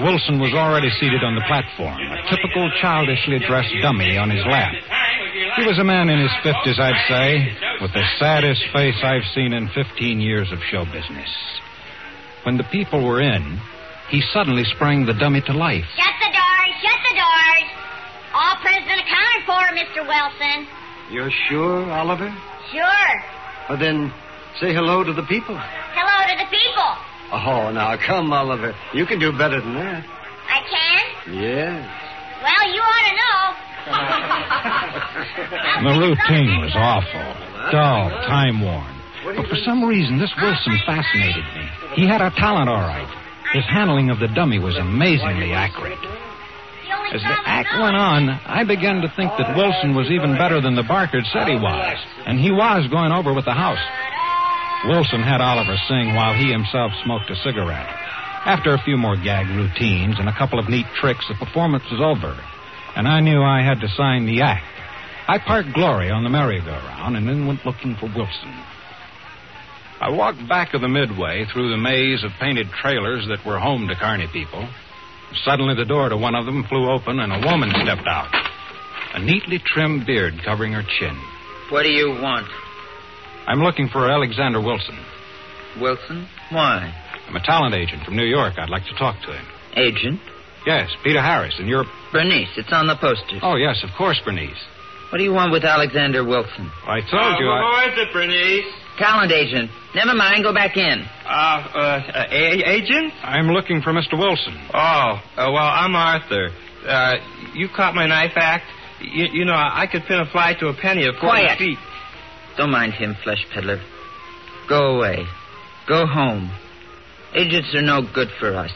Wilson was already seated on the platform, a typical childishly dressed dummy on his lap. He was a man in his fifties, I'd say, with the saddest face I've seen in 15 years of show business. When the people were in, he suddenly sprang the dummy to life. Shut the doors, shut the doors. All present accounted for, Mr. Wilson. You're sure, Oliver? Sure. Well, then, say hello to the people. Hello to the people. Oh, now, come, Oliver. You can do better than that. I can? Yes. Well, you ought to know. [LAUGHS] The routine was awful, dull, time worn. But for some reason, this Wilson fascinated me. He had a talent, all right. His handling of the dummy was amazingly accurate. As the act went on, I began to think that Wilson was even better than the Barkard said he was, and he was going over with the house. Wilson had Oliver sing while he himself smoked a cigarette. After a few more gag routines and a couple of neat tricks, the performance was over, and I knew I had to sign the act. I parked Glory on the merry-go-round and then went looking for Wilson. I walked back of the midway through the maze of painted trailers that were home to carny people. Suddenly, the door to one of them flew open and a woman stepped out, a neatly trimmed beard covering her chin. What do you want? I'm looking for Alexander Wilson. Wilson? Why? I'm a talent agent from New York. I'd like to talk to him. Agent? Yes, Peter Harris, and you're. Bernice. It's on the posters. Oh, yes, of course, Bernice. What do you want with Alexander Wilson? I told you I. Who is it, Bernice? Talent agent. Never mind. Go back in. Uh, uh, uh a- agent? I'm looking for Mr. Wilson. Oh, uh, well, I'm Arthur. Uh, you caught my knife act. You, you know, I could pin a fly to a penny of 40 Quiet. feet. Don't mind him, flesh peddler. Go away. Go home. Agents are no good for us.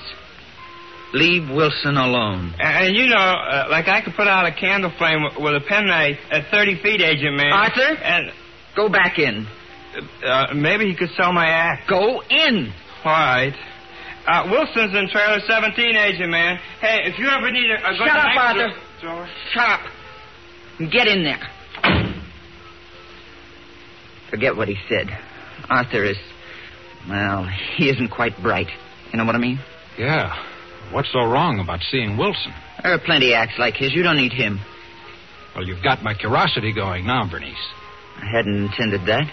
Leave Wilson alone. And, and you know, uh, like I could put out a candle flame with, with a penknife at 30 feet, agent man. Arthur? And Go back in. uh, maybe he could sell my act. Go in. All right. Uh, Wilson's in trailer 17, agent man. Hey, if you ever need a, a good Shut up, Arthur. thrower- Shut up. Get in there. Forget what he said. Arthur is. Well, he isn't quite bright. You know what I mean? Yeah. What's so wrong about seeing Wilson? There are plenty acts like his. You don't need him. Well, you've got my curiosity going now, Bernice. I hadn't intended that.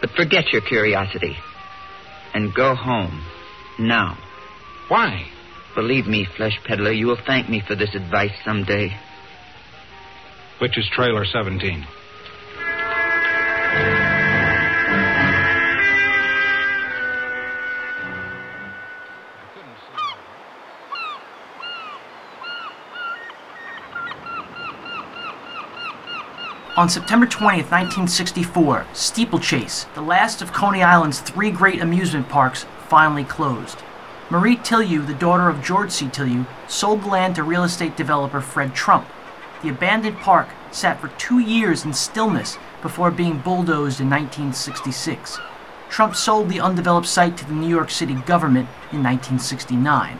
But forget your curiosity. And go home. Now. Why? Believe me, flesh peddler, you will thank me for this advice someday. Which is trailer 17. On September 20th, 1964, Steeplechase, the last of Coney Island's three great amusement parks, finally closed. Marie Tilyou, the daughter of George C. Tilyou, sold the land to real estate developer Fred Trump. The abandoned park sat for two years in stillness before being bulldozed in 1966. Trump sold the undeveloped site to the New York City government in 1969.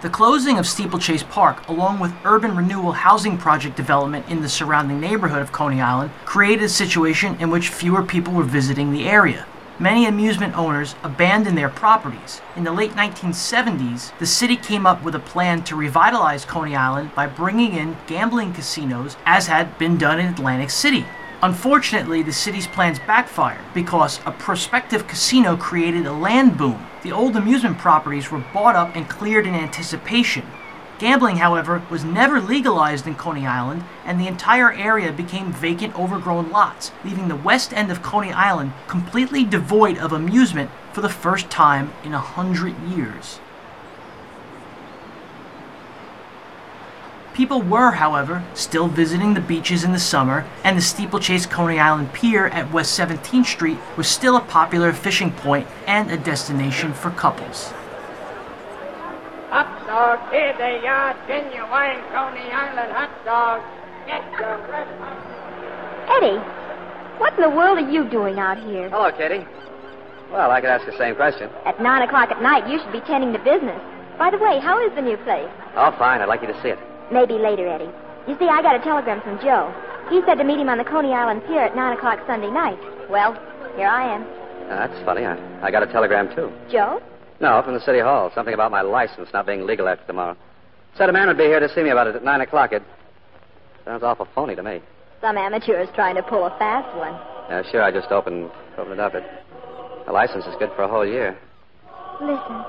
The closing of Steeplechase Park, along with urban renewal housing project development in the surrounding neighborhood of Coney Island, created a situation in which fewer people were visiting the area. Many amusement owners abandoned their properties. In the late 1970s, the city came up with a plan to revitalize Coney Island by bringing in gambling casinos, as had been done in Atlantic City. Unfortunately, the city's plans backfired because a prospective casino created a land boom. The old amusement properties were bought up and cleared in anticipation. Gambling, however, was never legalized in Coney Island, and the entire area became vacant, overgrown lots, leaving the west end of Coney Island completely devoid of amusement for the first time in a hundred years. People were, however, still visiting the beaches in the summer, and the Steeplechase Coney Island Pier at West 17th Street was still a popular fishing point and a destination for couples. Hot dog, here they are, genuine Coney Island hot dog. Get your breath. Eddie, What in the world are you doing out here? Hello, Katie. Well, I could ask the same question. At nine o'clock at night, you should be tending to business. By the way, how is the new place? Oh, fine. I'd like you to see it. Maybe later, Eddie. You see, I got a telegram from Joe. He said to meet him on the Coney Island Pier at nine o'clock Sunday night. Well, here I am. Uh, that's funny. I, I got a telegram, too. Joe? No, from the city hall. Something about my license not being legal after tomorrow. Said a man would be here to see me about it at nine o'clock. It sounds awful phony to me. Some amateur is trying to pull a fast one. Yeah, sure. I just opened opened it up. It the license is good for a whole year. Listen.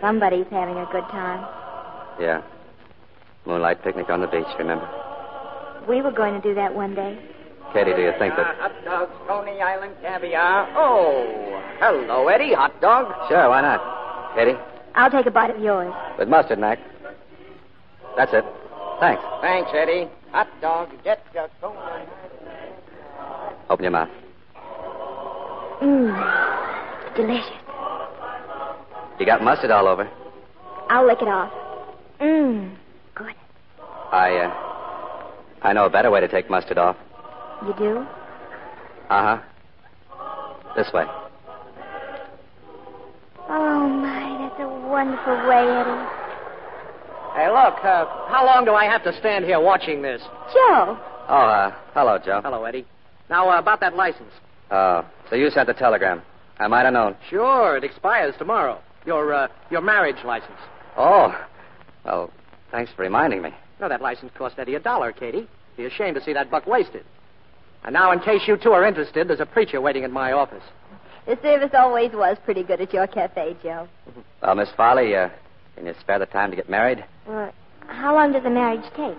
Somebody's having a good time. Yeah. Moonlight picnic on the beach. Remember? We were going to do that one day. Katie, do you think that? Hot dogs, Coney Island caviar. Oh, hello, Eddie. Hot dog. Sure. Why not? Katie, I'll take a bite of yours. with mustard, Mac. That's it. Thanks. Thanks, Eddie. Hot dog. Get your Coney. Open your mouth. Mmm. Delicious. You got mustard all over. I'll lick it off. Mmm. Good. I, uh, I know a better way to take mustard off. You do? Uh huh. This way. Oh, my, that's a wonderful way, Eddie. Hey, look. Uh, how long do I have to stand here watching this? Joe. Oh, uh, hello, Joe. Hello, Eddie. Now, uh, about that license. Oh, so you sent the telegram. I might have known. Sure, it expires tomorrow. Your, uh, your marriage license. Oh, well, thanks for reminding me. No, that license cost Eddie a dollar, Katie. Be ashamed to see that buck wasted. And now, in case you two are interested, there's a preacher waiting in my office. The service always was pretty good at your cafe, Joe. [LAUGHS] Well, Miss Farley, uh, can you spare the time to get married? Well, how long does the marriage take?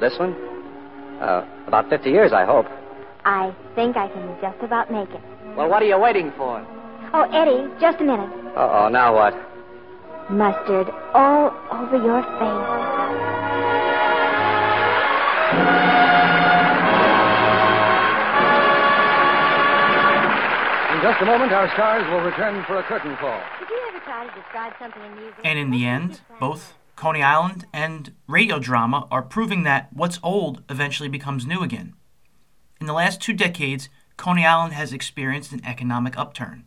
This one? Uh, about 50 years, I hope. I think I can just about make it. Well, what are you waiting for? Oh, Eddie, just a minute. Uh oh, now what? Mustard all over your face. In just a moment, our stars will return for a curtain call. Did you ever try to describe something in music? And in the end, both Coney Island and radio drama are proving that what's old eventually becomes new again. In the last two decades, Coney Island has experienced an economic upturn.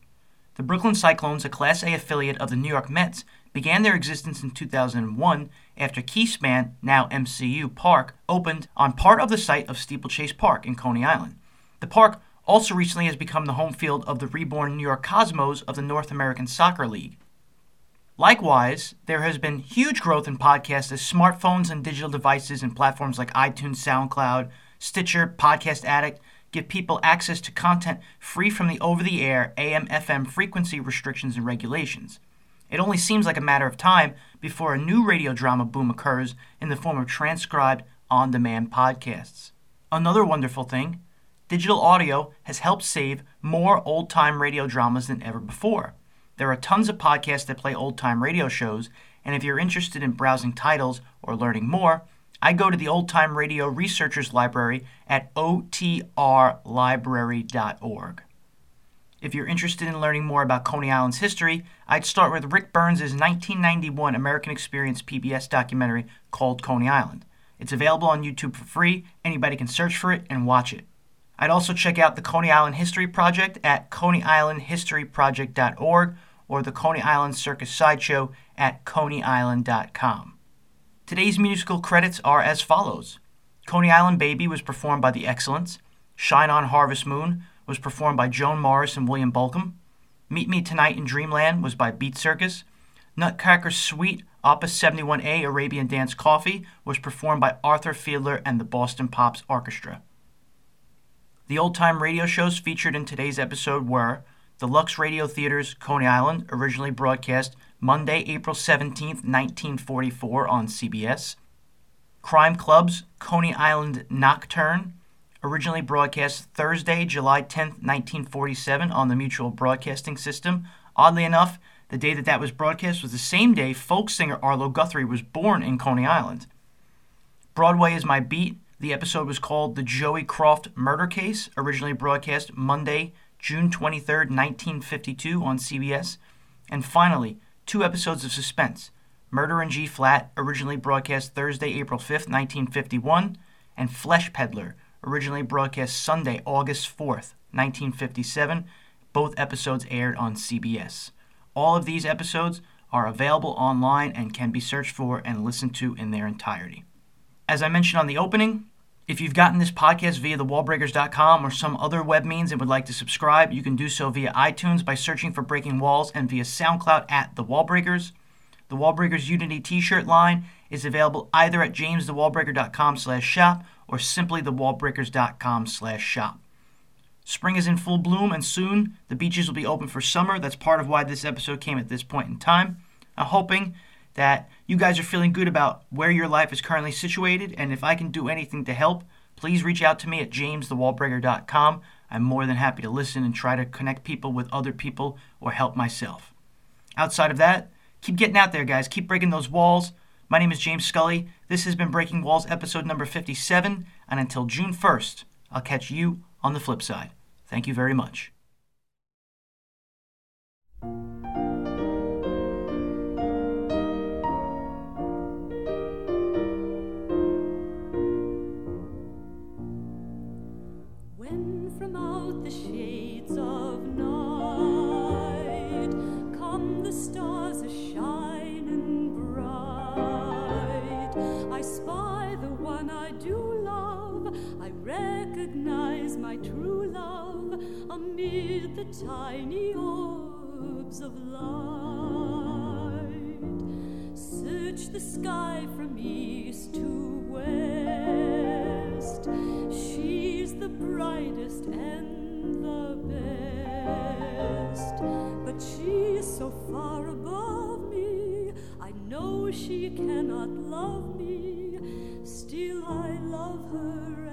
The Brooklyn Cyclones, a Class A affiliate of the New York Mets, began their existence in 2001 after Keyspan, now MCU Park, opened on part of the site of Steeplechase Park in Coney Island. The park also recently has become the home field of the reborn New York Cosmos of the North American Soccer League. Likewise, there has been huge growth in podcasts as smartphones and digital devices and platforms like iTunes, SoundCloud, Stitcher, Podcast Addict give people access to content free from the over the air AM FM frequency restrictions and regulations. It only seems like a matter of time before a new radio drama boom occurs in the form of transcribed on demand podcasts. Another wonderful thing digital audio has helped save more old time radio dramas than ever before. There are tons of podcasts that play old time radio shows, and if you're interested in browsing titles or learning more, I go to the Old Time Radio Researchers Library at otrlibrary.org. If you're interested in learning more about Coney Island's history, I'd start with Ric Burns' 1991 American Experience PBS documentary called Coney Island. It's available on YouTube for free. Anybody can search for it and watch it. I'd also check out the Coney Island History Project at coneyislandhistoryproject.org or the Coney Island Circus Sideshow at coneyisland.com. Today's musical credits are as follows Coney Island Baby was performed by The Excellents, Shine on Harvest Moon was performed by Joan Morris and William Bolcom, Meet Me Tonight in Dreamland was by Beat Circus, Nutcracker Suite Opus 71A Arabian Dance Coffee was performed by Arthur Fiedler and the Boston Pops Orchestra. The old time radio shows featured in today's episode were the Lux Radio Theater's Coney Island, originally broadcast Monday, April 17, 1944 on CBS. Crime Club's Coney Island Nocturne, originally broadcast Thursday, July 10, 1947 on the Mutual Broadcasting System. Oddly enough, the day that that was broadcast was the same day folk singer Arlo Guthrie was born in Coney Island. Broadway is My Beat. The episode was called The Joey Croft Murder Case, originally broadcast Monday, June 23, 1952 on CBS. And finally, two episodes of Suspense Murder in G Flat, originally broadcast Thursday, April 5, 1951, and Flesh Peddler, originally broadcast Sunday, August 4th, 1957. Both episodes aired on CBS. All of these episodes are available online and can be searched for and listened to in their entirety. As I mentioned on the opening, if you've gotten this podcast via thewallbreakers.com or some other web means and would like to subscribe, you can do so via iTunes by searching for Breaking Walls and via SoundCloud at The Wallbreakers. The Wallbreakers Unity t-shirt line is available either at jamesthewallbreaker.com slash shop or simply thewallbreakers.com slash shop. Spring is in full bloom, and soon the beaches will be open for summer. That's part of why this episode came at this point in time. I'm hoping that you guys are feeling good about where your life is currently situated, and if I can do anything to help, please reach out to me at jamesthewallbreaker.com. I'm more than happy to listen and try to connect people with other people or help myself. Outside of that, keep getting out there, guys. Keep breaking those walls. My name is James Scully. This has been Breaking Walls episode number 57, and until June 1st, I'll catch you on the flip side. Thank you very much. My true love amid the tiny orbs of light. Search the sky from east to west. She's the brightest and the best. But she's so far above me, I know she cannot love me. Still, I love her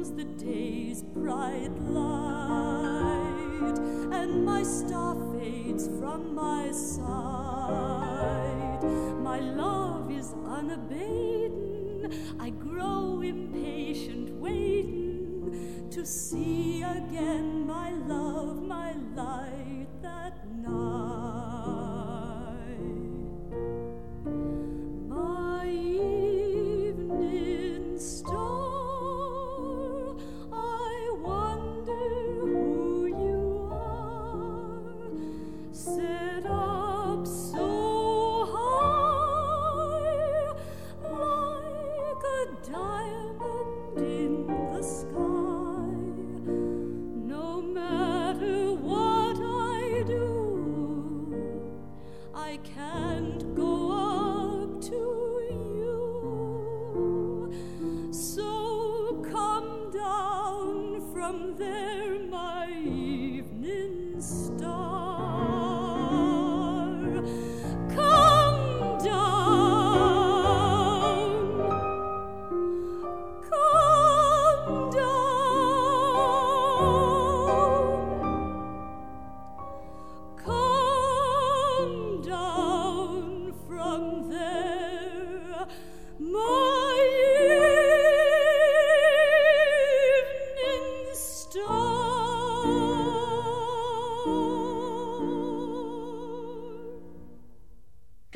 comes the day's bright light, and my star fades from my sight, my love is unabated. I grow impatient, waiting to see again my love, my light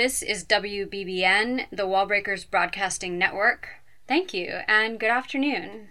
This is WBBN, the Wallbreakers Broadcasting Network. Thank you, and good afternoon.